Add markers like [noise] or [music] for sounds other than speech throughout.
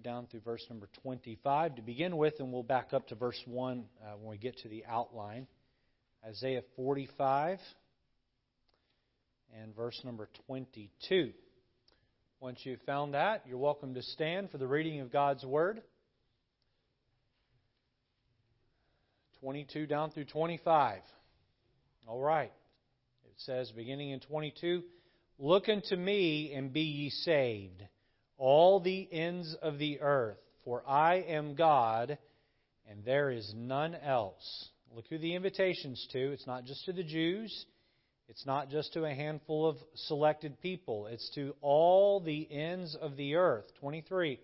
read down through verse number 25 to begin with, and we'll back up to verse 1 uh, when we get to the outline. Isaiah 45 and verse number 22. Once you've found that, you're welcome to stand for the reading of God's Word. 22 down through 25. All right. It says, beginning in 22, Look unto me and be ye saved, all the ends of the earth, for I am God, and there is none else. Look who the invitation's to. It's not just to the Jews. It's not just to a handful of selected people. It's to all the ends of the earth. 23.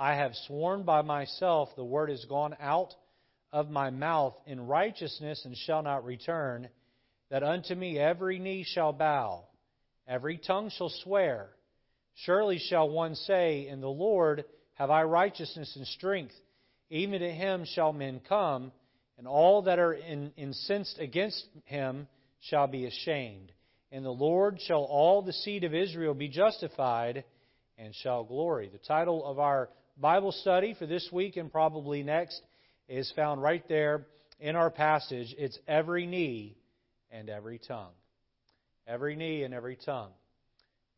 I have sworn by myself, the word has gone out of my mouth in righteousness and shall not return, that unto me every knee shall bow, every tongue shall swear. Surely shall one say, In the Lord have I righteousness and strength. Even to him shall men come, and all that are in, incensed against him shall be ashamed. In the Lord shall all the seed of Israel be justified and shall glory. The title of our Bible study for this week and probably next is found right there in our passage. It's every knee and every tongue. Every knee and every tongue.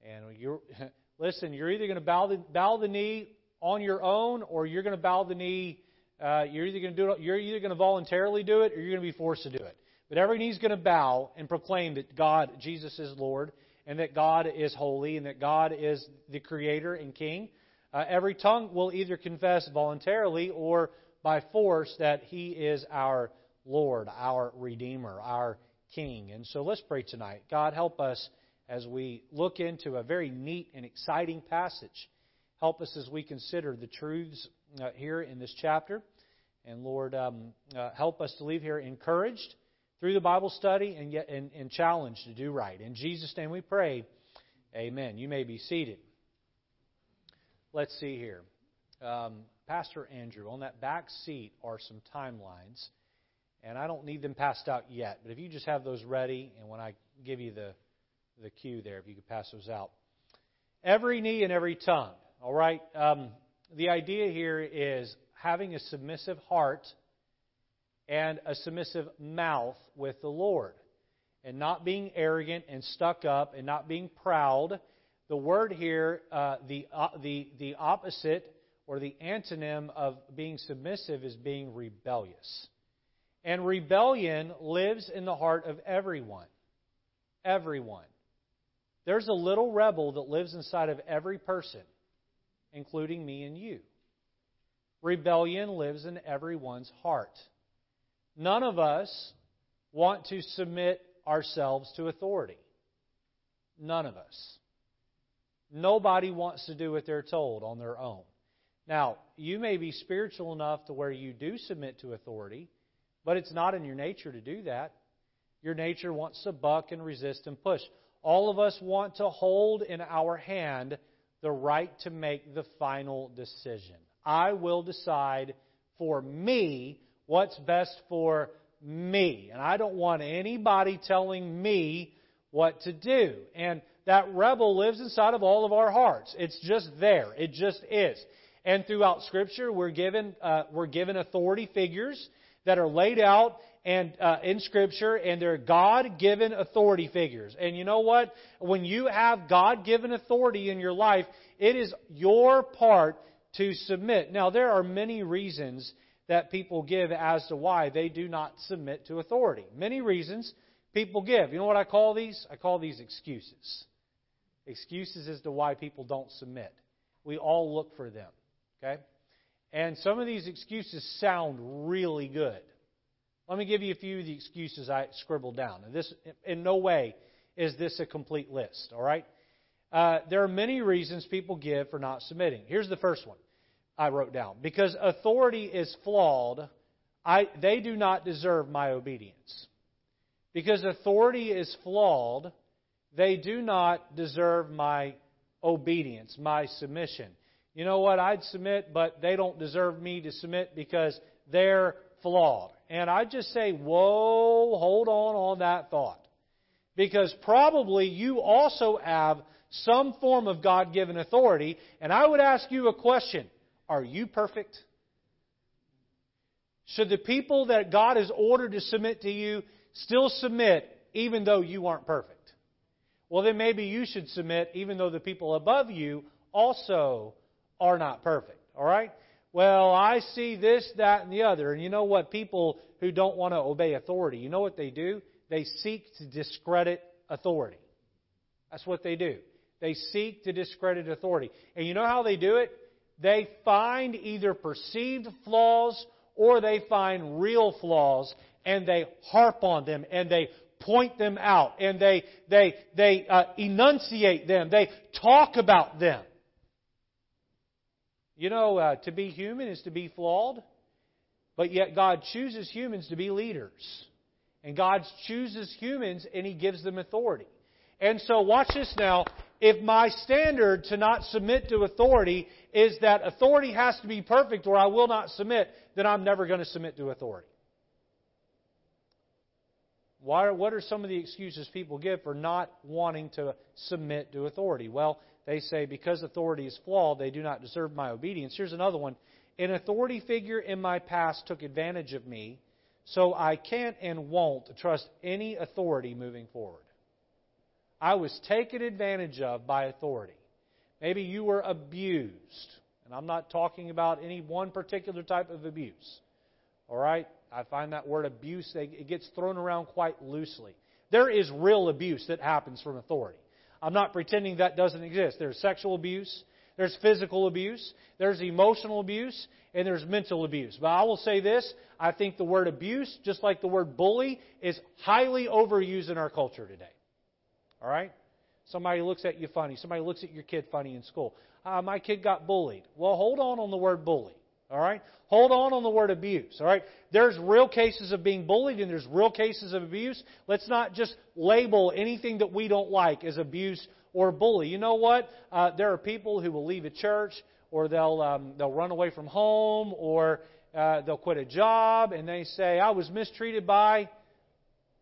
And [laughs] listen, you're either going to bow the, bow the knee on your own or you're going to bow the knee. Uh, you're either going to do it, you're either going to voluntarily do it or you're going to be forced to do it. But every knee's going to bow and proclaim that God, Jesus is Lord, and that God is holy, and that God is the Creator and King. Uh, every tongue will either confess voluntarily or by force that He is our Lord, our Redeemer, our King. And so let's pray tonight. God, help us as we look into a very neat and exciting passage. Help us as we consider the truths uh, here in this chapter. And Lord, um, uh, help us to leave here encouraged through the Bible study and, yet, and, and challenged to do right. In Jesus' name we pray. Amen. You may be seated. Let's see here. Um, Pastor Andrew, on that back seat are some timelines, and I don't need them passed out yet, but if you just have those ready, and when I give you the, the cue there, if you could pass those out. Every knee and every tongue, all right? Um, the idea here is having a submissive heart and a submissive mouth with the Lord, and not being arrogant and stuck up and not being proud. The word here, uh, the, uh, the, the opposite or the antonym of being submissive is being rebellious. And rebellion lives in the heart of everyone. Everyone. There's a little rebel that lives inside of every person, including me and you. Rebellion lives in everyone's heart. None of us want to submit ourselves to authority. None of us. Nobody wants to do what they're told on their own. Now, you may be spiritual enough to where you do submit to authority, but it's not in your nature to do that. Your nature wants to buck and resist and push. All of us want to hold in our hand the right to make the final decision. I will decide for me what's best for me. And I don't want anybody telling me what to do. And that rebel lives inside of all of our hearts. It's just there. It just is. And throughout Scripture, we're given uh, we're given authority figures that are laid out and uh, in Scripture, and they're God-given authority figures. And you know what? When you have God-given authority in your life, it is your part to submit. Now, there are many reasons that people give as to why they do not submit to authority. Many reasons people give. You know what I call these? I call these excuses. Excuses as to why people don't submit. We all look for them. Okay? And some of these excuses sound really good. Let me give you a few of the excuses I scribbled down. And this, in no way, is this a complete list. All right? Uh, there are many reasons people give for not submitting. Here's the first one. I wrote down. Because authority is flawed, I, they do not deserve my obedience. Because authority is flawed, they do not deserve my obedience, my submission. You know what? I'd submit, but they don't deserve me to submit because they're flawed. And I just say, whoa, hold on on that thought. Because probably you also have some form of God given authority. And I would ask you a question Are you perfect? Should the people that God has ordered to submit to you still submit even though you aren't perfect? Well, then maybe you should submit even though the people above you also are not perfect. All right? Well, I see this, that, and the other. And you know what? People who don't want to obey authority, you know what they do? They seek to discredit authority. That's what they do. They seek to discredit authority. And you know how they do it? They find either perceived flaws or they find real flaws and they harp on them and they point them out and they, they, they uh, enunciate them. They talk about them. You know, uh, to be human is to be flawed, but yet God chooses humans to be leaders. And God chooses humans and He gives them authority. And so, watch this now. If my standard to not submit to authority is that authority has to be perfect or I will not submit, then I'm never going to submit to authority. Why, what are some of the excuses people give for not wanting to submit to authority? Well, they say because authority is flawed, they do not deserve my obedience. Here's another one. An authority figure in my past took advantage of me, so I can't and won't trust any authority moving forward. I was taken advantage of by authority. Maybe you were abused. And I'm not talking about any one particular type of abuse. All right? I find that word abuse, it gets thrown around quite loosely. There is real abuse that happens from authority. I'm not pretending that doesn't exist. There's sexual abuse, there's physical abuse, there's emotional abuse, and there's mental abuse. But I will say this I think the word abuse, just like the word bully, is highly overused in our culture today. All right? Somebody looks at you funny. Somebody looks at your kid funny in school. Uh, my kid got bullied. Well, hold on on the word bully. All right? Hold on on the word abuse. All right? There's real cases of being bullied and there's real cases of abuse. Let's not just label anything that we don't like as abuse or bully. You know what? Uh, there are people who will leave a church or they'll um, they'll run away from home or uh, they'll quit a job and they say, "I was mistreated by."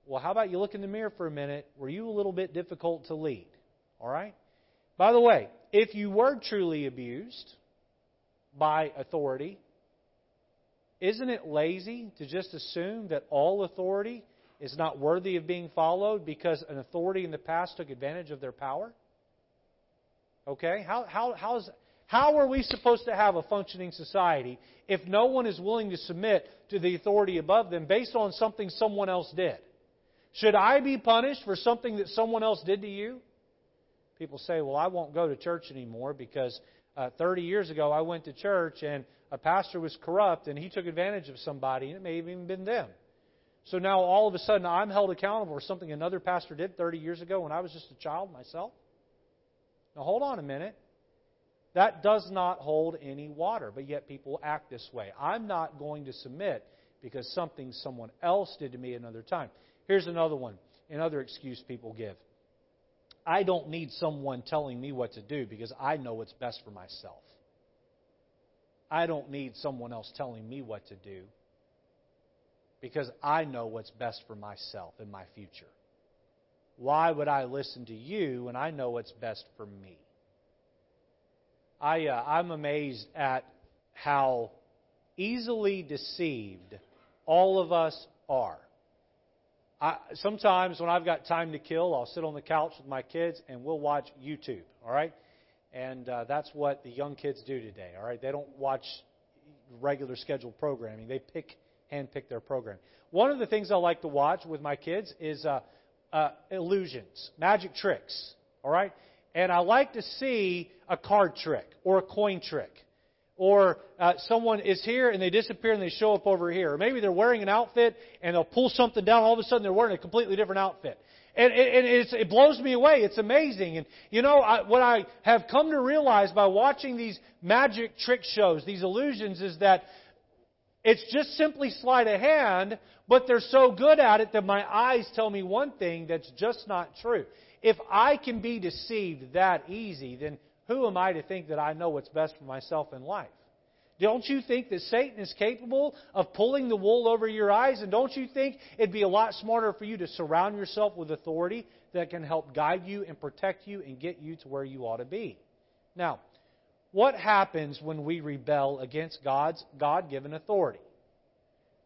Well, how about you look in the mirror for a minute? Were you a little bit difficult to lead? All right. By the way, if you were truly abused, by authority, isn't it lazy to just assume that all authority is not worthy of being followed because an authority in the past took advantage of their power? Okay? How, how, how's, how are we supposed to have a functioning society if no one is willing to submit to the authority above them based on something someone else did? Should I be punished for something that someone else did to you? People say, well, I won't go to church anymore because uh, 30 years ago, I went to church and a pastor was corrupt and he took advantage of somebody, and it may have even been them. So now all of a sudden I'm held accountable for something another pastor did 30 years ago when I was just a child myself. Now hold on a minute. That does not hold any water, but yet people act this way. I'm not going to submit because something someone else did to me another time. Here's another one, another excuse people give. I don't need someone telling me what to do because I know what's best for myself. I don't need someone else telling me what to do because I know what's best for myself and my future. Why would I listen to you when I know what's best for me? I, uh, I'm amazed at how easily deceived all of us are. I, sometimes when I've got time to kill, I'll sit on the couch with my kids and we'll watch YouTube. All right, and uh, that's what the young kids do today. All right, they don't watch regular scheduled programming. They pick hand pick their program. One of the things I like to watch with my kids is uh, uh, illusions, magic tricks. All right, and I like to see a card trick or a coin trick or uh, someone is here and they disappear and they show up over here. Or maybe they're wearing an outfit and they'll pull something down. All of a sudden they're wearing a completely different outfit. And, and it blows me away. It's amazing. And you know, I, what I have come to realize by watching these magic trick shows, these illusions, is that it's just simply sleight of hand, but they're so good at it that my eyes tell me one thing that's just not true. If I can be deceived that easy, then who am I to think that I know what's best for myself in life? Don't you think that Satan is capable of pulling the wool over your eyes? And don't you think it'd be a lot smarter for you to surround yourself with authority that can help guide you and protect you and get you to where you ought to be? Now, what happens when we rebel against God's God given authority?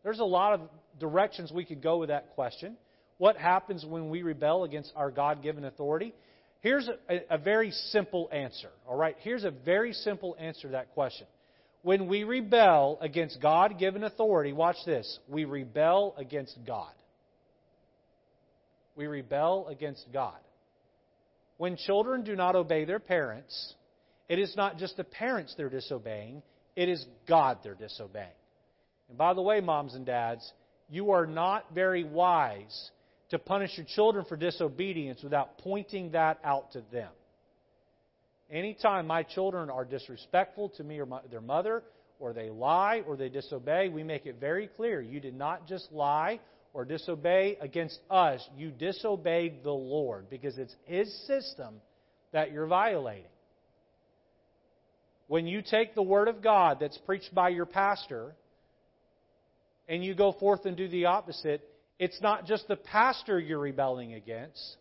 There's a lot of directions we could go with that question. What happens when we rebel against our God given authority? Here's a, a, very simple answer. All right? Here's a very simple answer to that question. When we rebel against God given authority, watch this. We rebel against God. We rebel against God. When children do not obey their parents, it is not just the parents they're disobeying, it is God they're disobeying. And by the way, moms and dads, you are not very wise to punish your children for disobedience without pointing that out to them. Anytime my children are disrespectful to me or my, their mother, or they lie or they disobey, we make it very clear you did not just lie or disobey against us, you disobeyed the Lord because it's His system that you're violating. When you take the Word of God that's preached by your pastor and you go forth and do the opposite, it's not just the pastor you're rebelling against,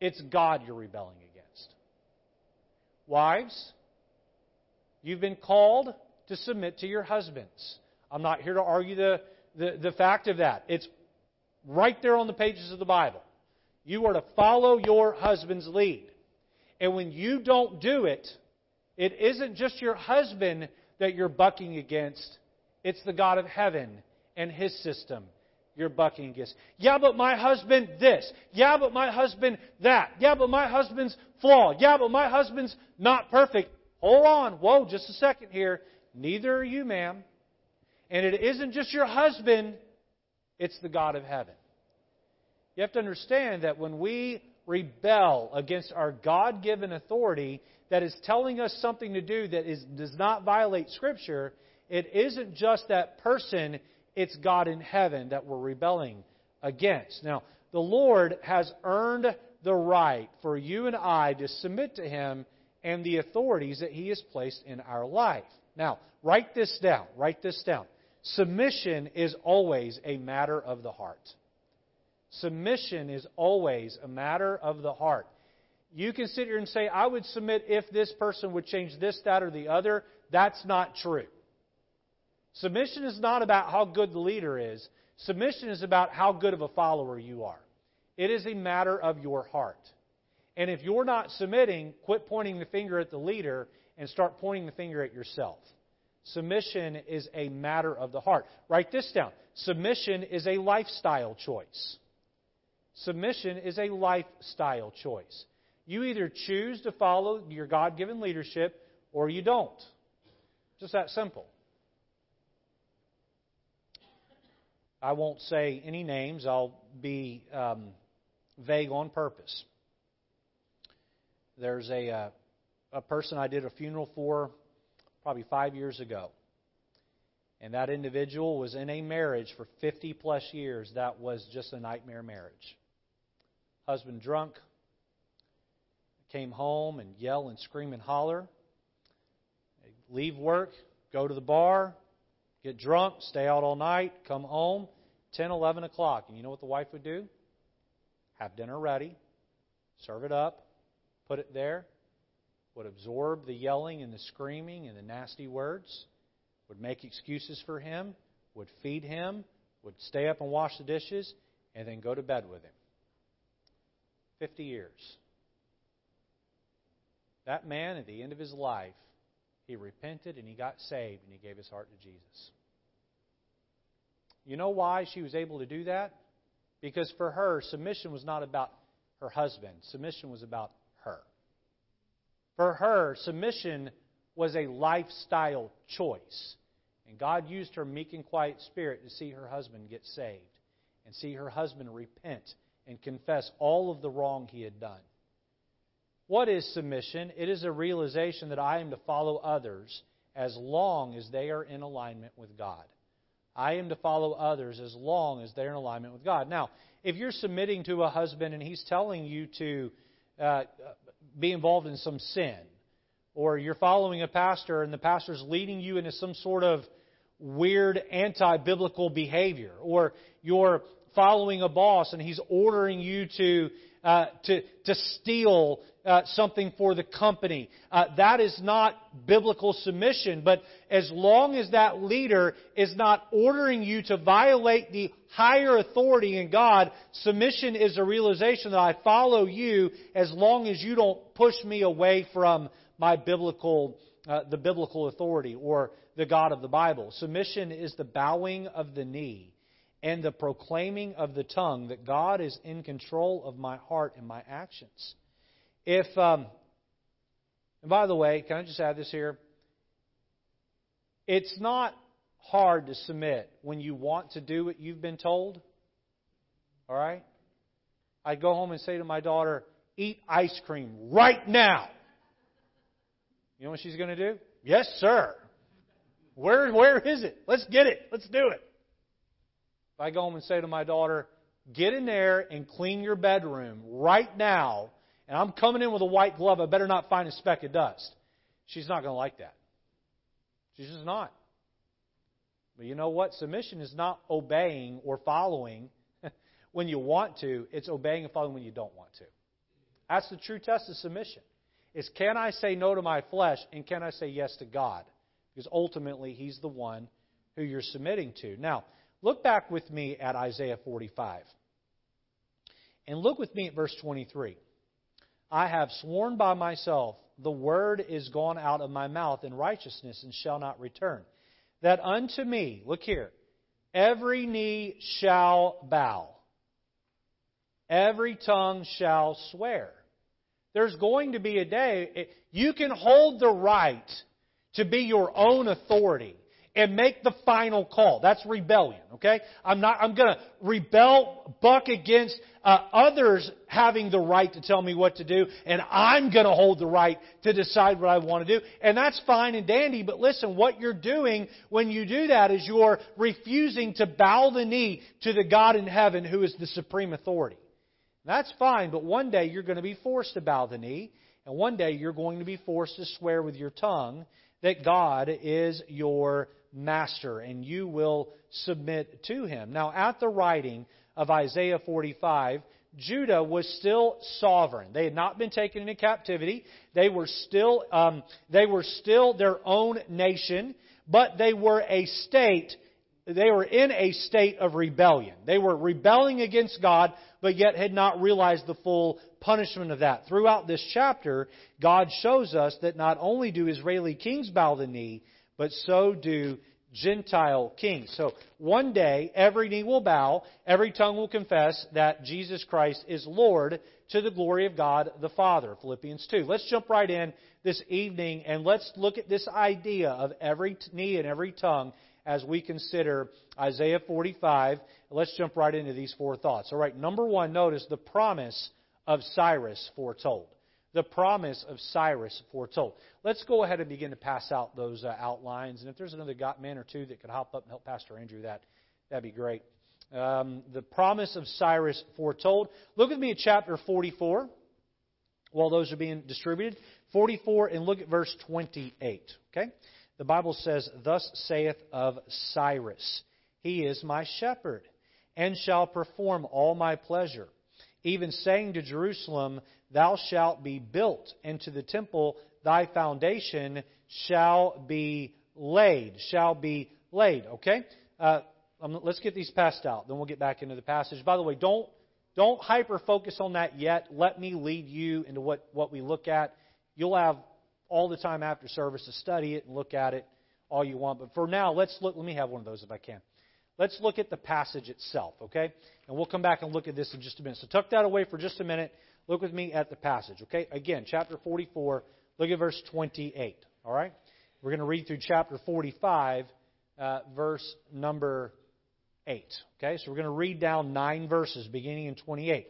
it's God you're rebelling against. Wives, you've been called to submit to your husbands. I'm not here to argue the, the, the fact of that. It's right there on the pages of the Bible. You are to follow your husband's lead. And when you don't do it, it isn't just your husband that you're bucking against, it's the God of heaven and his system you're bucking against. Yeah, but my husband this. Yeah, but my husband that. Yeah, but my husband's flawed. Yeah, but my husband's not perfect. Hold on. Whoa, just a second here. Neither are you, ma'am. And it isn't just your husband, it's the God of heaven. You have to understand that when we rebel against our God given authority that is telling us something to do that is, does not violate Scripture, it isn't just that person, it's God in heaven that we're rebelling against. Now, the Lord has earned the right for you and I to submit to Him and the authorities that He has placed in our life. Now, write this down. Write this down. Submission is always a matter of the heart. Submission is always a matter of the heart. You can sit here and say, I would submit if this person would change this, that, or the other. That's not true. Submission is not about how good the leader is. Submission is about how good of a follower you are. It is a matter of your heart. And if you're not submitting, quit pointing the finger at the leader and start pointing the finger at yourself. Submission is a matter of the heart. Write this down. Submission is a lifestyle choice. Submission is a lifestyle choice. You either choose to follow your God given leadership or you don't. Just that simple. I won't say any names, I'll be um, vague on purpose. There's a, uh, a person I did a funeral for probably five years ago. And that individual was in a marriage for 50 plus years that was just a nightmare marriage. Husband drunk, came home and yell and scream and holler. Leave work, go to the bar, get drunk, stay out all night, come home, 10, 11 o'clock. And you know what the wife would do? Have dinner ready, serve it up, put it there, would absorb the yelling and the screaming and the nasty words, would make excuses for him, would feed him, would stay up and wash the dishes, and then go to bed with him. 50 years. That man, at the end of his life, he repented and he got saved and he gave his heart to Jesus. You know why she was able to do that? Because for her, submission was not about her husband, submission was about her. For her, submission was a lifestyle choice. And God used her meek and quiet spirit to see her husband get saved and see her husband repent and confess all of the wrong he had done. What is submission? It is a realization that I am to follow others as long as they are in alignment with God. I am to follow others as long as they're in alignment with God. Now, if you're submitting to a husband and he's telling you to uh, be involved in some sin, or you're following a pastor and the pastor's leading you into some sort of weird anti biblical behavior, or you're following a boss and he's ordering you to uh, to, to steal uh, something for the company. Uh, that is not biblical submission. But as long as that leader is not ordering you to violate the higher authority in God, submission is a realization that I follow you as long as you don't push me away from my biblical, uh, the biblical authority or the God of the Bible. Submission is the bowing of the knee and the proclaiming of the tongue that God is in control of my heart and my actions. If, um, and by the way, can I just add this here? It's not hard to submit when you want to do what you've been told. All right? I go home and say to my daughter, eat ice cream right now. You know what she's going to do? Yes, sir. Where, where is it? Let's get it. Let's do it. If I go home and say to my daughter, get in there and clean your bedroom right now, and I'm coming in with a white glove, I better not find a speck of dust. She's not going to like that. She's just not. But you know what? Submission is not obeying or following [laughs] when you want to, it's obeying and following when you don't want to. That's the true test of submission. Is can I say no to my flesh and can I say yes to God? Because ultimately, He's the one who you're submitting to. Now, Look back with me at Isaiah 45. And look with me at verse 23. I have sworn by myself, the word is gone out of my mouth in righteousness and shall not return. That unto me, look here, every knee shall bow, every tongue shall swear. There's going to be a day, you can hold the right to be your own authority and make the final call. That's rebellion, okay? I'm not, I'm gonna rebel, buck against uh, others having the right to tell me what to do, and I'm gonna hold the right to decide what I want to do. And that's fine and dandy, but listen, what you're doing when you do that is you're refusing to bow the knee to the God in heaven who is the supreme authority. That's fine, but one day you're to be forced to bow the knee, and one day you're going to be forced to swear with your tongue that God is your master, and you will submit to him. Now, at the writing of Isaiah 45, Judah was still sovereign. They had not been taken into captivity. They were still, um, they were still their own nation, but they were a state. They were in a state of rebellion. They were rebelling against God, but yet had not realized the full punishment of that. Throughout this chapter, God shows us that not only do Israeli kings bow the knee, but so do Gentile kings. So one day, every knee will bow, every tongue will confess that Jesus Christ is Lord to the glory of God the Father. Philippians 2. Let's jump right in this evening and let's look at this idea of every knee and every tongue as we consider Isaiah 45. Let's jump right into these four thoughts. All right, number one, notice the promise of Cyrus foretold the promise of Cyrus foretold. Let's go ahead and begin to pass out those uh, outlines. And if there's another man or two that could hop up and help Pastor Andrew, that that'd be great. Um, the promise of Cyrus foretold. Look with me at chapter 44 while those are being distributed. 44 and look at verse 28. Okay? The Bible says, Thus saith of Cyrus, He is my shepherd, and shall perform all my pleasure. Even saying to Jerusalem, Thou shalt be built into the temple, thy foundation shall be laid. Shall be laid. Okay? Uh, um, let's get these passed out. Then we'll get back into the passage. By the way, don't don't hyper focus on that yet. Let me lead you into what, what we look at. You'll have all the time after service to study it and look at it all you want. But for now, let's look. Let me have one of those if I can. Let's look at the passage itself, okay? And we'll come back and look at this in just a minute. So tuck that away for just a minute. Look with me at the passage, okay? Again, chapter 44, look at verse 28, all right? We're going to read through chapter 45, uh, verse number 8, okay? So we're going to read down nine verses beginning in 28.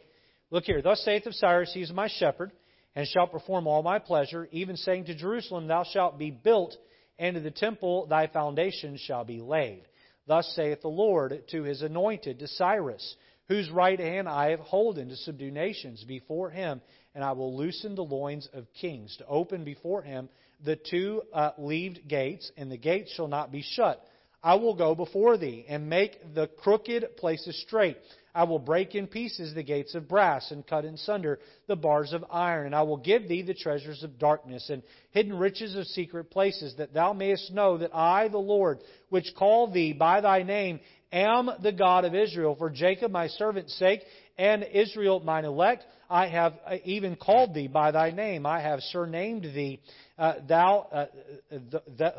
Look here. Thus saith of Cyrus, He is my shepherd, and shall perform all my pleasure, even saying to Jerusalem, Thou shalt be built, and to the temple thy foundation shall be laid. Thus saith the Lord to his anointed, to Cyrus, whose right hand I have holden to subdue nations before him, and I will loosen the loins of kings, to open before him the two uh, leaved gates, and the gates shall not be shut. I will go before thee and make the crooked places straight. I will break in pieces the gates of brass and cut in sunder the bars of iron. And I will give thee the treasures of darkness and hidden riches of secret places, that thou mayest know that I, the Lord, which call thee by thy name, am the God of Israel. For Jacob my servant's sake and Israel mine elect, I have uh, even called thee by thy name. I have surnamed thee. Uh, thou, uh, th- th-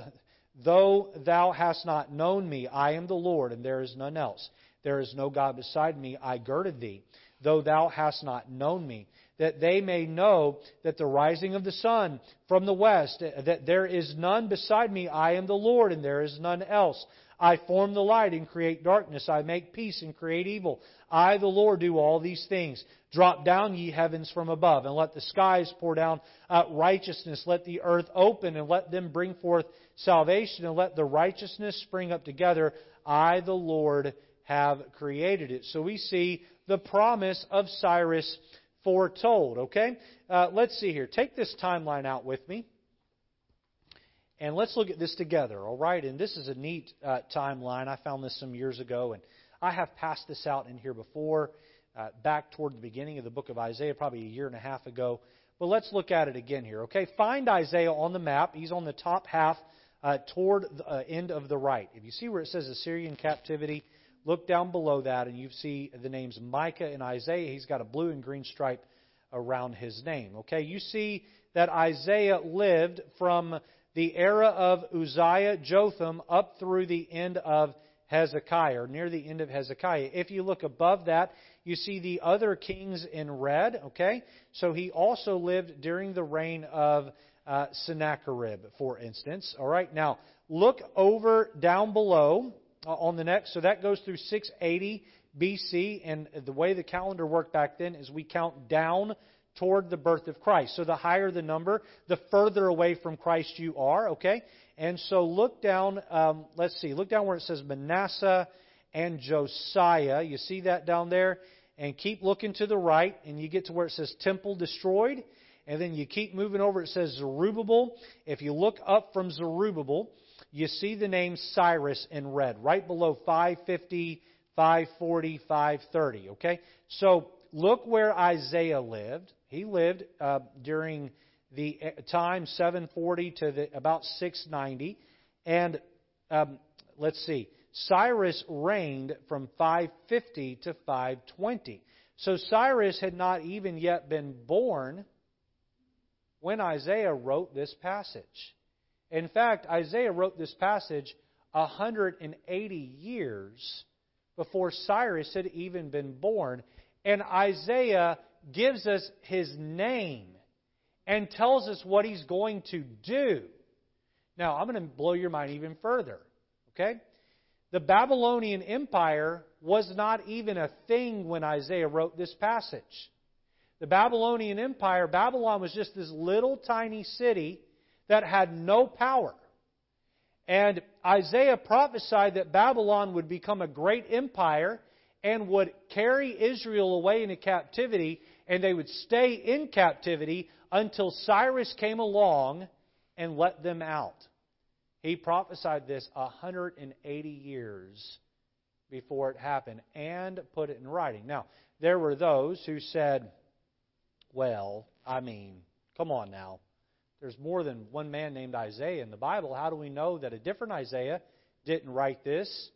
though thou hast not known me, I am the Lord, and there is none else. There is no God beside me. I girded thee, though thou hast not known me, that they may know that the rising of the sun from the west, that there is none beside me. I am the Lord, and there is none else. I form the light and create darkness. I make peace and create evil. I, the Lord, do all these things. Drop down, ye heavens from above, and let the skies pour down uh, righteousness. Let the earth open, and let them bring forth salvation, and let the righteousness spring up together. I, the Lord, have created it. So we see the promise of Cyrus foretold. Okay? Uh, let's see here. Take this timeline out with me. And let's look at this together, all right? And this is a neat uh, timeline. I found this some years ago, and I have passed this out in here before, uh, back toward the beginning of the book of Isaiah, probably a year and a half ago. But let's look at it again here, okay? Find Isaiah on the map. He's on the top half uh, toward the uh, end of the right. If you see where it says Assyrian captivity, look down below that, and you see the names Micah and Isaiah. He's got a blue and green stripe around his name, okay? You see that Isaiah lived from the era of Uzziah, Jotham, up through the end of Hezekiah, or near the end of Hezekiah. If you look above that, you see the other kings in red, okay? So he also lived during the reign of uh, Sennacherib, for instance. All right, now look over down below uh, on the next. So that goes through 680 BC, and the way the calendar worked back then is we count down toward the birth of Christ. So the higher the number, the further away from Christ you are, okay? And so look down, um, let's see, look down where it says Manasseh and Josiah. You see that down there? And keep looking to the right, and you get to where it says temple destroyed. And then you keep moving over, it says Zerubbabel. If you look up from Zerubbabel, you see the name Cyrus in red, right below 550, 540, 530. Okay? So look where Isaiah lived. He lived uh, during the uh, time 740 to the, about 690. And um, let's see, Cyrus reigned from 550 to 520. So Cyrus had not even yet been born when Isaiah wrote this passage. In fact, Isaiah wrote this passage 180 years before Cyrus had even been born. And Isaiah gives us his name and tells us what he's going to do. Now, I'm going to blow your mind even further. Okay? The Babylonian Empire was not even a thing when Isaiah wrote this passage. The Babylonian Empire, Babylon was just this little tiny city that had no power. And Isaiah prophesied that Babylon would become a great empire and would carry Israel away into captivity and they would stay in captivity until Cyrus came along and let them out. He prophesied this 180 years before it happened and put it in writing. Now, there were those who said, well, I mean, come on now. There's more than one man named Isaiah in the Bible. How do we know that a different Isaiah didn't write this,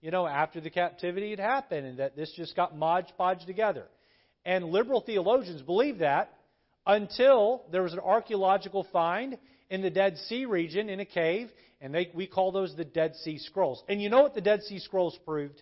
you know, after the captivity had happened and that this just got modge podge together? And liberal theologians believe that until there was an archaeological find in the Dead Sea region in a cave, and they, we call those the Dead Sea Scrolls. And you know what the Dead Sea Scrolls proved?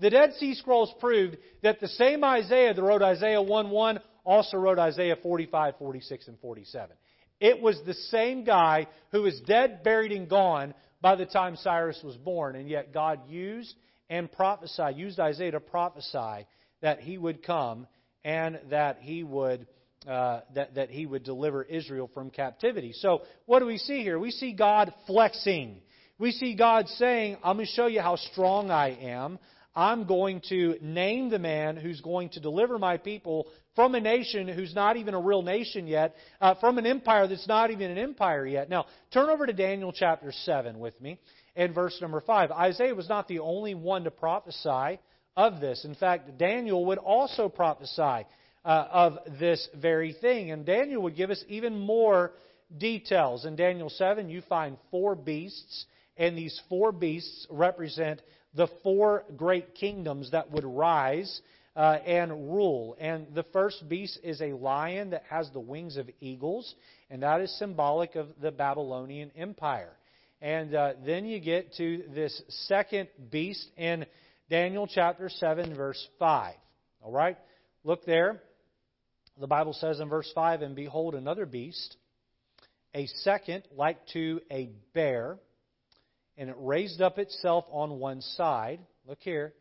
The Dead Sea Scrolls proved that the same Isaiah that wrote Isaiah 1 1 also wrote Isaiah 45, 46, and 47. It was the same guy who was dead, buried, and gone by the time Cyrus was born, and yet God used and prophesied, used Isaiah to prophesy that he would come and that he would uh, that, that he would deliver Israel from captivity. So, what do we see here? We see God flexing. We see God saying, I'm going to show you how strong I am. I'm going to name the man who's going to deliver my people from a nation who's not even a real nation yet, uh, from an empire that's not even an empire yet. Now, turn over to Daniel chapter 7 with me. and verse number 5. Isaiah was not the only one to prophesy of this. In fact, Daniel would also prophesy uh, of this very thing. And Daniel would give us even more details. In Daniel 7, you find four beasts, and these four beasts represent the four great kingdoms that would rise uh, and rule. And the first beast is a lion that has the wings of eagles, and that is symbolic of the Babylonian Empire. And uh, then you get to this second beast in Daniel chapter 7, verse 5. All right? Look there. The Bible says in verse 5 And behold, another beast, a second like to a bear, and it raised up itself on one side. Look here.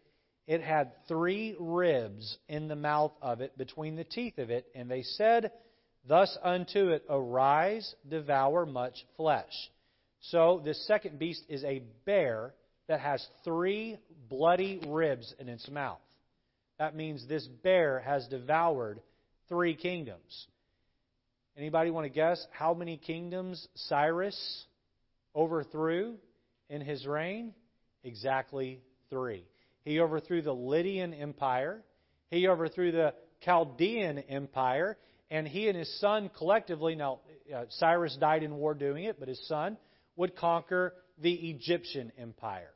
It had three ribs in the mouth of it, between the teeth of it, and they said thus unto it, Arise, devour much flesh. So this second beast is a bear that has three bloody ribs in its mouth. That means this bear has devoured three kingdoms. Anybody want to guess how many kingdoms Cyrus overthrew in his reign? Exactly three. He overthrew the Lydian Empire, he overthrew the Chaldean Empire, and he and his son collectively, now uh, Cyrus died in war doing it, but his son would conquer the Egyptian empire.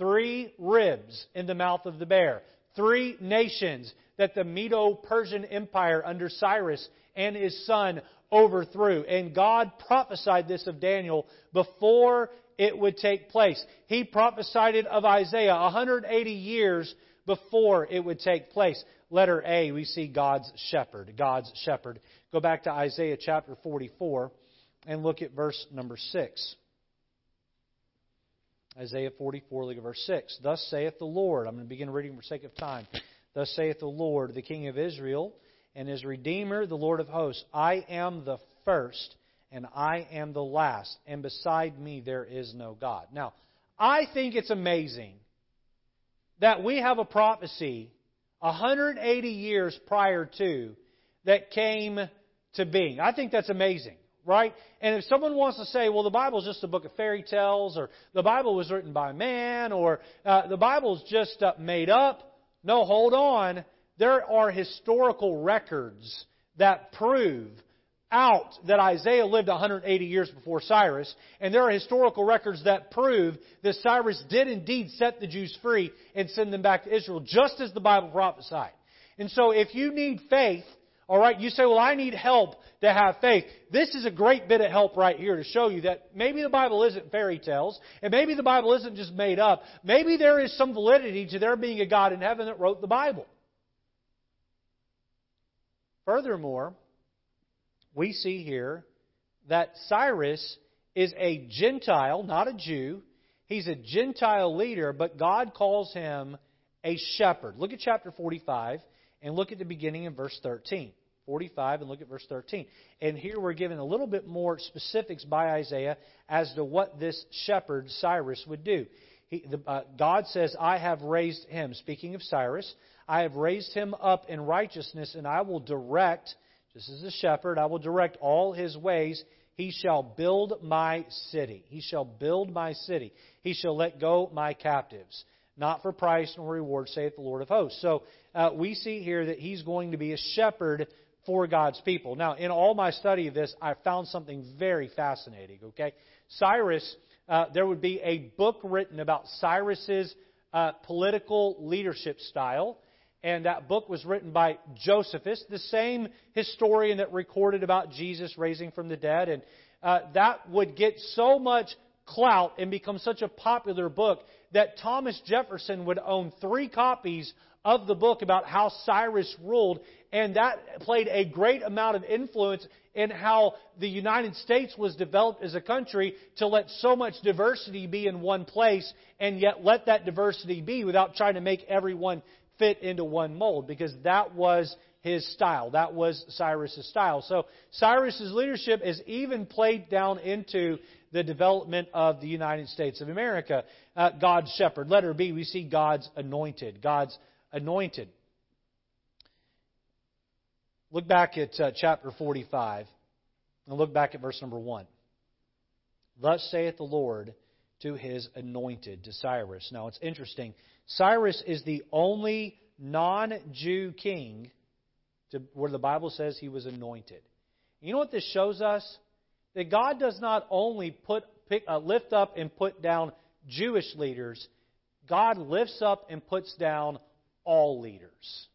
Three ribs in the mouth of the bear. Three nations that the Medo Persian Empire under Cyrus and his son overthrew. And God prophesied this of Daniel before it would take place. He prophesied it of Isaiah 180 years before it would take place. Letter A, we see God's shepherd. God's shepherd. Go back to Isaiah chapter 44 and look at verse number 6. Isaiah 44, look at verse 6. Thus saith the Lord. I'm going to begin reading for sake of time. Thus saith the Lord, the King of Israel, and his Redeemer, the Lord of hosts I am the first, and I am the last, and beside me there is no God. Now, I think it's amazing that we have a prophecy 180 years prior to that came to being. I think that's amazing right? And if someone wants to say, well, the Bible is just a book of fairy tales, or the Bible was written by man, or uh, the Bible is just uh, made up, no, hold on. There are historical records that prove out that Isaiah lived 180 years before Cyrus, and there are historical records that prove that Cyrus did indeed set the Jews free and send them back to Israel, just as the Bible prophesied. And so if you need faith, all right, you say, well, I need help to have faith. This is a great bit of help right here to show you that maybe the Bible isn't fairy tales, and maybe the Bible isn't just made up. Maybe there is some validity to there being a God in heaven that wrote the Bible. Furthermore, we see here that Cyrus is a Gentile, not a Jew. He's a Gentile leader, but God calls him a shepherd. Look at chapter 45 and look at the beginning in verse 13. 45 and look at verse 13. And here we're given a little bit more specifics by Isaiah as to what this shepherd, Cyrus, would do. He, the, uh, God says, I have raised him, speaking of Cyrus, I have raised him up in righteousness, and I will direct, just as a shepherd, I will direct all his ways. He shall build my city. He shall build my city. He shall let go my captives. Not for price nor reward, saith the Lord of hosts. So uh, we see here that he's going to be a shepherd for God's people. Now, in all my study of this, I found something very fascinating, okay? Cyrus, uh, there would be a book written about Cyrus's uh, political leadership style, and that book was written by Josephus, the same historian that recorded about Jesus raising from the dead, and uh, that would get so much clout and become such a popular book that Thomas Jefferson would own three copies of the book about how Cyrus ruled, and that played a great amount of influence in how the United States was developed as a country to let so much diversity be in one place and yet let that diversity be without trying to make everyone fit into one mold because that was his style. That was Cyrus's style. So Cyrus's leadership is even played down into the development of the United States of America. Uh, God's shepherd. Letter B, we see God's anointed. God's anointed. Look back at uh, chapter 45 and look back at verse number 1. Thus saith the Lord to his anointed, to Cyrus. Now it's interesting. Cyrus is the only non Jew king to, where the Bible says he was anointed. You know what this shows us? That God does not only put, pick, uh, lift up and put down Jewish leaders, God lifts up and puts down all leaders.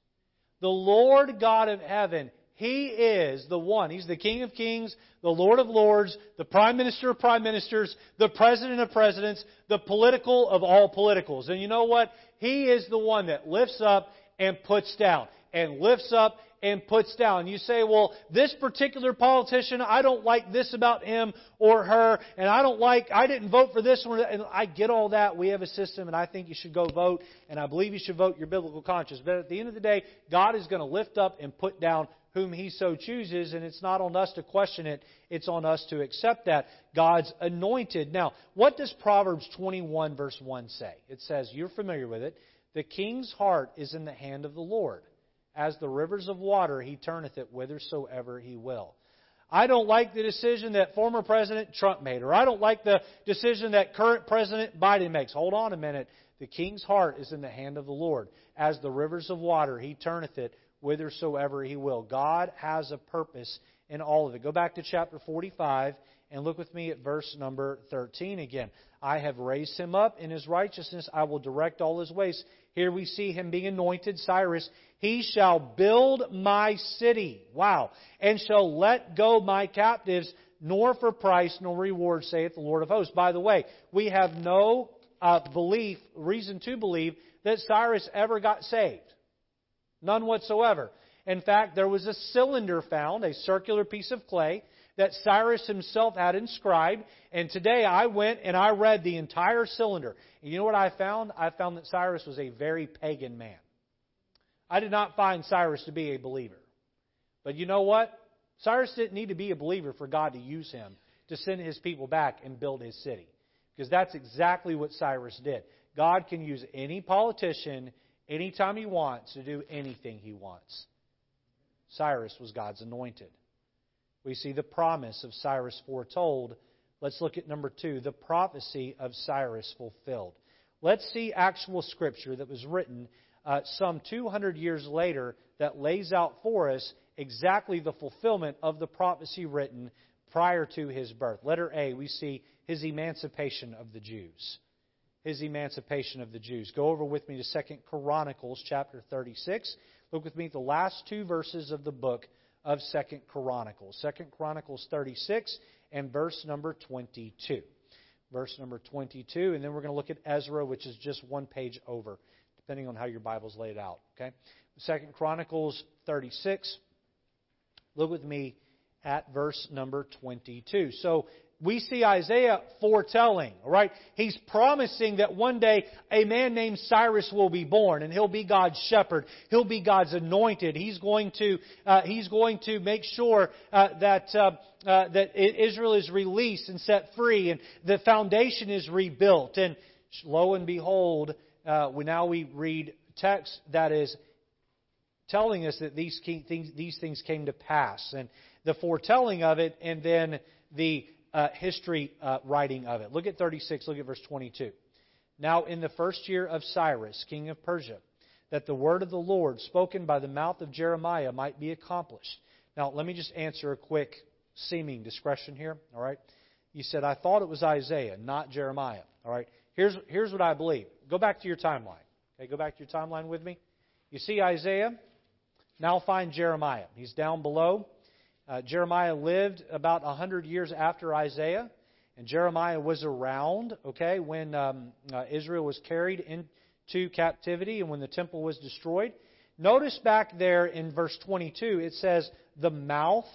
The Lord God of heaven, He is the one. He's the King of kings, the Lord of lords, the Prime Minister of prime ministers, the President of presidents, the political of all politicals. And you know what? He is the one that lifts up and puts down, and lifts up and puts down. You say, well, this particular politician, I don't like this about him or her, and I don't like, I didn't vote for this one. And I get all that. We have a system, and I think you should go vote, and I believe you should vote your biblical conscience. But at the end of the day, God is going to lift up and put down whom He so chooses, and it's not on us to question it, it's on us to accept that. God's anointed. Now, what does Proverbs 21, verse 1 say? It says, you're familiar with it, the king's heart is in the hand of the Lord as the rivers of water, he turneth it whithersoever he will. I don't like the decision that former President Trump made, or I don't like the decision that current President Biden makes. Hold on a minute. The king's heart is in the hand of the Lord. As the rivers of water, he turneth it whithersoever he will. God has a purpose in all of it. Go back to chapter 45 and look with me at verse number 13 again. I have raised him up in his righteousness. I will direct all his ways. Here we see him being anointed, Cyrus. He shall build my city. Wow. And shall let go my captives, nor for price nor reward, saith the Lord of hosts. By the way, we have no uh, belief, reason to believe, that Cyrus ever got saved. None whatsoever. In fact, there was a cylinder found, a circular piece of clay, that Cyrus himself had inscribed. And today I went and I read the entire cylinder. And you know what I found? I found that Cyrus was a very pagan man. I did not find Cyrus to be a believer. But you know what? Cyrus didn't need to be a believer for God to use him to send his people back and build his city. Because that's exactly what Cyrus did. God can use any politician anytime he wants to do anything he wants. Cyrus was God's anointed. We see the promise of Cyrus foretold. Let's look at number two the prophecy of Cyrus fulfilled. Let's see actual scripture that was written uh, some 200 years later that lays out for us exactly the fulfillment of the prophecy written prior to his birth. Letter A, we see his emancipation of the Jews. His emancipation of the Jews. Go over with me to Second Chronicles chapter 36. Look with me at the last two verses of the book of Second Chronicles. Second Chronicles 36 and verse number 22. Verse number 22, and then we're going to look at Ezra, which is just one page over, depending on how your Bible's laid out. Okay? Second Chronicles 36. Look with me at verse number 22. So we see Isaiah foretelling, all right? He's promising that one day a man named Cyrus will be born and he'll be God's shepherd. He'll be God's anointed. He's going to, uh, he's going to make sure uh, that, uh, uh that Israel is released and set free and the foundation is rebuilt. And lo and behold, uh, we, now we read text that is telling us that these, things, these things came to pass. And the foretelling of it and then the uh, history uh, writing of it. Look at 36, look at verse 22. Now, in the first year of Cyrus, king of Persia, that the word of the Lord spoken by the mouth of Jeremiah might be accomplished. Now, let me just answer a quick seeming discretion here. All right. You said, I thought it was Isaiah, not Jeremiah. All right. Here's, here's what I believe. Go back to your timeline. Okay, go back to your timeline with me. You see Isaiah. Now find Jeremiah. He's down below. Uh, Jeremiah lived about 100 years after Isaiah, and Jeremiah was around, okay, when um, uh, Israel was carried into captivity and when the temple was destroyed. Notice back there in verse 22, it says, the mouth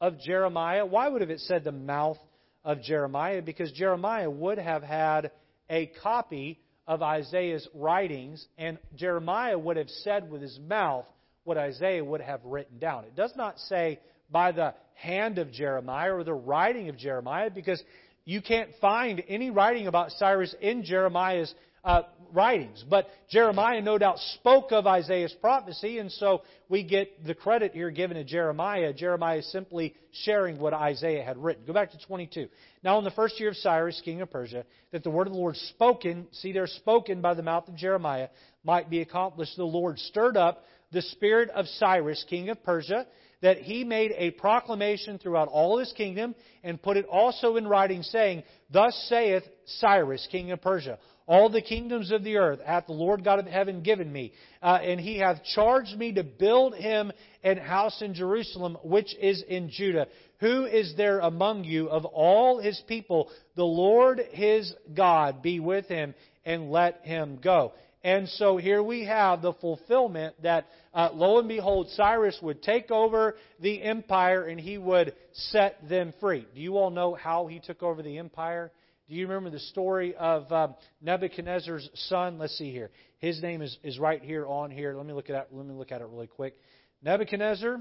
of Jeremiah. Why would have it said the mouth of Jeremiah? Because Jeremiah would have had a copy of Isaiah's writings, and Jeremiah would have said with his mouth what Isaiah would have written down. It does not say by the hand of Jeremiah or the writing of Jeremiah because you can't find any writing about Cyrus in Jeremiah's uh, writings. But Jeremiah, no doubt, spoke of Isaiah's prophecy, and so we get the credit here given to Jeremiah. Jeremiah is simply sharing what Isaiah had written. Go back to 22. Now, in the first year of Cyrus, king of Persia, that the word of the Lord spoken, see there, spoken by the mouth of Jeremiah, might be accomplished, the Lord stirred up the spirit of Cyrus, king of Persia, that he made a proclamation throughout all his kingdom and put it also in writing, saying, Thus saith Cyrus, king of Persia, all the kingdoms of the earth hath the Lord God of heaven given me, uh, and he hath charged me to build him an house in Jerusalem, which is in Judah. Who is there among you of all his people? The Lord his God be with him, and let him go. And so here we have the fulfillment that, uh, lo and behold, Cyrus would take over the empire and he would set them free. Do you all know how he took over the empire? Do you remember the story of um, Nebuchadnezzar's son? Let's see here. His name is, is right here on here. Let me look at it, let me look at it really quick. Nebuchadnezzar.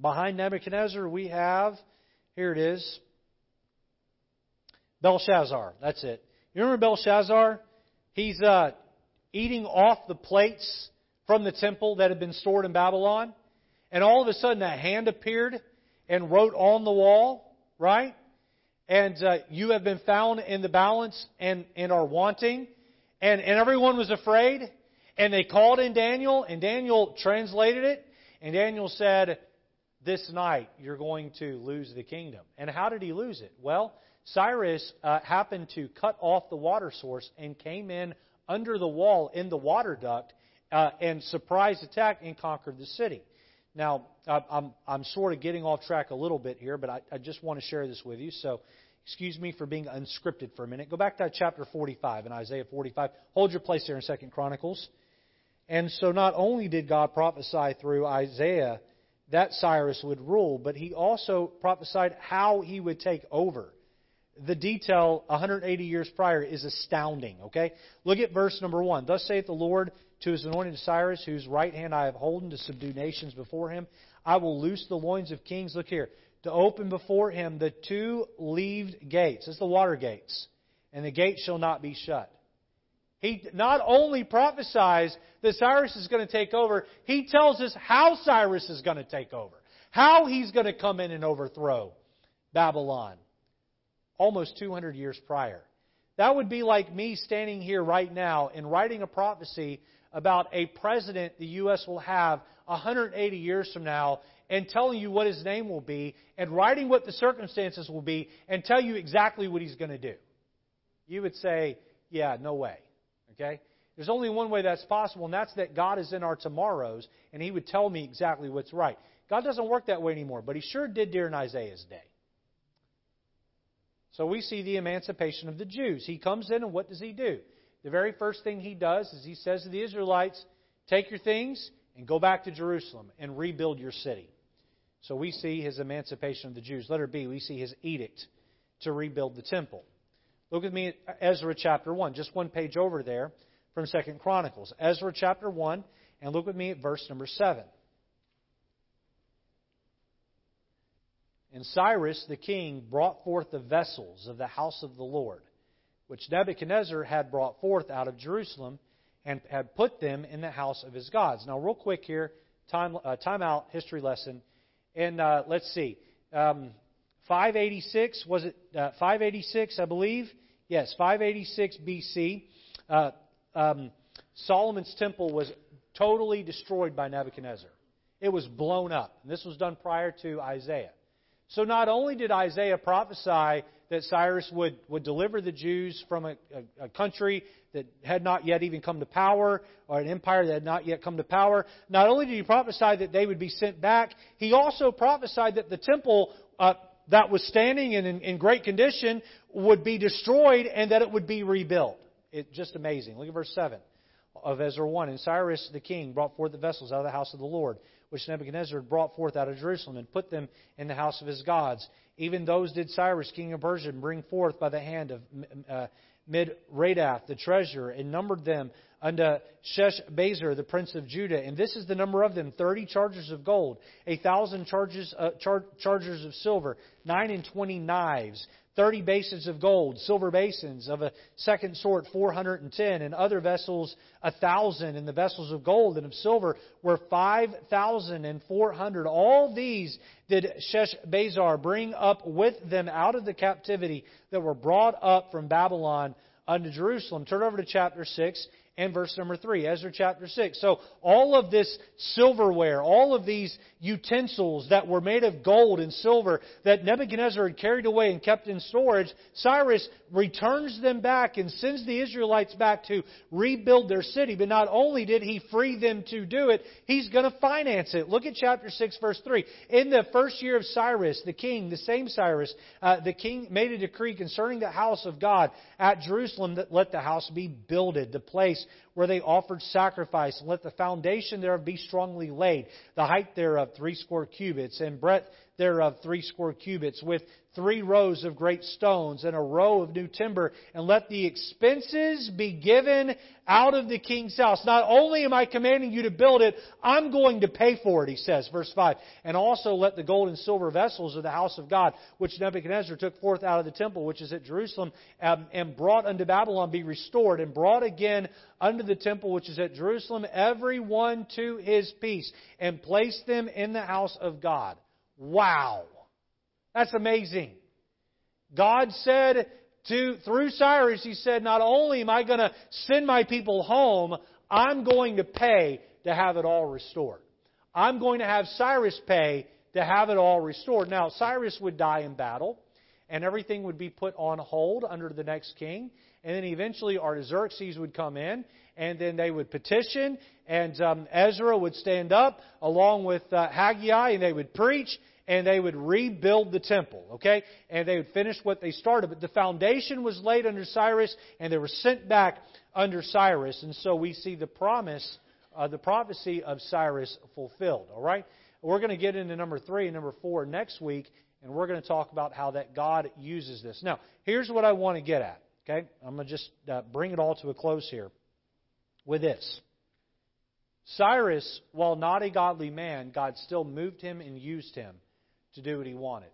Behind Nebuchadnezzar, we have here it is. Belshazzar. That's it. You remember Belshazzar? He's uh, eating off the plates from the temple that had been stored in Babylon. And all of a sudden, a hand appeared and wrote on the wall, right? And uh, you have been found in the balance and, and are wanting. And, and everyone was afraid. And they called in Daniel, and Daniel translated it. And Daniel said, This night you're going to lose the kingdom. And how did he lose it? Well, Cyrus uh, happened to cut off the water source and came in under the wall in the water duct uh, and surprise attacked and conquered the city. Now, I'm, I'm sort of getting off track a little bit here, but I, I just want to share this with you. So, excuse me for being unscripted for a minute. Go back to chapter 45 in Isaiah 45. Hold your place there in Second Chronicles. And so, not only did God prophesy through Isaiah that Cyrus would rule, but he also prophesied how he would take over the detail 180 years prior is astounding, okay? Look at verse number 1. Thus saith the Lord to his anointed Cyrus, whose right hand I have holden to subdue nations before him. I will loose the loins of kings. Look here. To open before him the two leaved gates. It's the water gates. And the gate shall not be shut. He not only prophesies that Cyrus is going to take over, he tells us how Cyrus is going to take over. How he's going to come in and overthrow Babylon almost 200 years prior. That would be like me standing here right now and writing a prophecy about a president the U.S. will have 180 years from now and telling you what his name will be and writing what the circumstances will be and tell you exactly what he's going to do. You would say, yeah, no way. Okay? There's only one way that's possible, and that's that God is in our tomorrows, and He would tell me exactly what's right. God doesn't work that way anymore, but He sure did during Isaiah's day. So we see the emancipation of the Jews. He comes in, and what does he do? The very first thing he does is he says to the Israelites, Take your things and go back to Jerusalem and rebuild your city. So we see his emancipation of the Jews. Letter B, we see his edict to rebuild the temple. Look with me at Ezra chapter 1, just one page over there from Second Chronicles. Ezra chapter 1, and look with me at verse number 7. And Cyrus the king brought forth the vessels of the house of the Lord, which Nebuchadnezzar had brought forth out of Jerusalem, and had put them in the house of his gods. Now, real quick here, time, uh, time out, history lesson. And uh, let's see, um, 586, was it uh, 586, I believe? Yes, 586 BC. Uh, um, Solomon's temple was totally destroyed by Nebuchadnezzar. It was blown up. And this was done prior to Isaiah. So not only did Isaiah prophesy that Cyrus would, would deliver the Jews from a, a, a, country that had not yet even come to power, or an empire that had not yet come to power, not only did he prophesy that they would be sent back, he also prophesied that the temple uh, that was standing in, in, in great condition would be destroyed and that it would be rebuilt. It's just amazing. Look at verse 7 of Ezra 1. And Cyrus the king brought forth the vessels out of the house of the Lord which Nebuchadnezzar had brought forth out of Jerusalem, and put them in the house of his gods. Even those did Cyrus, king of Persia, bring forth by the hand of uh, Mithredath, the treasurer, and numbered them unto Sheshbazzar, the prince of Judah. And this is the number of them thirty chargers of gold, a thousand chargers, uh, char- chargers of silver, nine and twenty knives, 30 basins of gold, silver basins of a second sort, 410, and other vessels, a thousand, and the vessels of gold and of silver were 5,400. All these did Sheshbazzar bring up with them out of the captivity that were brought up from Babylon unto Jerusalem. Turn over to chapter 6 and verse number 3, Ezra chapter 6. So, all of this silverware, all of these utensils that were made of gold and silver that Nebuchadnezzar had carried away and kept in storage, Cyrus returns them back and sends the Israelites back to rebuild their city. But not only did he free them to do it, he's going to finance it. Look at chapter 6, verse 3. In the first year of Cyrus, the king, the same Cyrus, uh, the king made a decree concerning the house of God at Jerusalem that let the house be builded, the place where they offered sacrifice, and let the foundation thereof be strongly laid, the height thereof three score cubits, and breadth thereof three score cubits, with three rows of great stones and a row of new timber, and let the expenses be given out of the king's house. Not only am I commanding you to build it, I'm going to pay for it, he says, verse 5. And also let the gold and silver vessels of the house of God, which Nebuchadnezzar took forth out of the temple, which is at Jerusalem, um, and brought unto Babylon, be restored, and brought again unto the temple, which is at Jerusalem, every one to his piece, and place them in the house of God. Wow. That's amazing. God said to, through Cyrus, He said, not only am I going to send my people home, I'm going to pay to have it all restored. I'm going to have Cyrus pay to have it all restored. Now, Cyrus would die in battle, and everything would be put on hold under the next king. And then eventually Artaxerxes would come in, and then they would petition, and um, Ezra would stand up along with uh, Haggai, and they would preach, and they would rebuild the temple, okay? And they would finish what they started. But the foundation was laid under Cyrus, and they were sent back under Cyrus. And so we see the promise, uh, the prophecy of Cyrus fulfilled, all right? We're going to get into number three and number four next week, and we're going to talk about how that God uses this. Now, here's what I want to get at, okay? I'm going to just uh, bring it all to a close here with this. Cyrus, while not a godly man, God still moved him and used him to do what he wanted?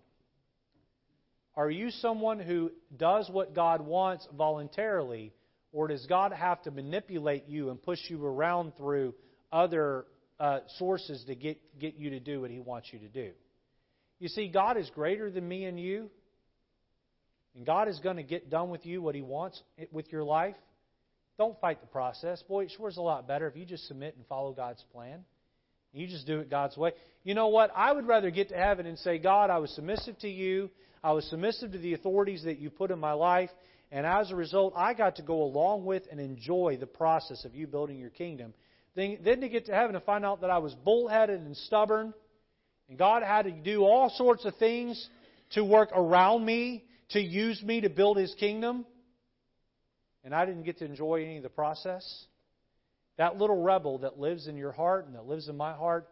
Are you someone who does what God wants voluntarily, or does God have to manipulate you and push you around through other uh, sources to get, get you to do what he wants you to do? You see, God is greater than me and you, and God is going to get done with you what he wants with your life. Don't fight the process. Boy, it sure is a lot better if you just submit and follow God's plan. You just do it God's way. You know what? I would rather get to heaven and say, God, I was submissive to you. I was submissive to the authorities that you put in my life. And as a result, I got to go along with and enjoy the process of you building your kingdom. Then, then to get to heaven and find out that I was bullheaded and stubborn, and God had to do all sorts of things to work around me, to use me to build His kingdom, and I didn't get to enjoy any of the process. That little rebel that lives in your heart and that lives in my heart,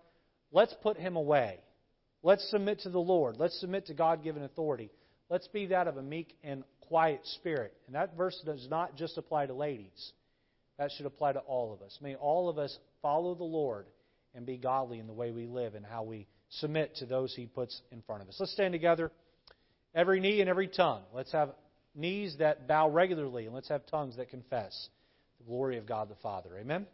let's put him away. Let's submit to the Lord. Let's submit to God given authority. Let's be that of a meek and quiet spirit. And that verse does not just apply to ladies, that should apply to all of us. May all of us follow the Lord and be godly in the way we live and how we submit to those He puts in front of us. Let's stand together. Every knee and every tongue. Let's have knees that bow regularly, and let's have tongues that confess the glory of God the Father. Amen?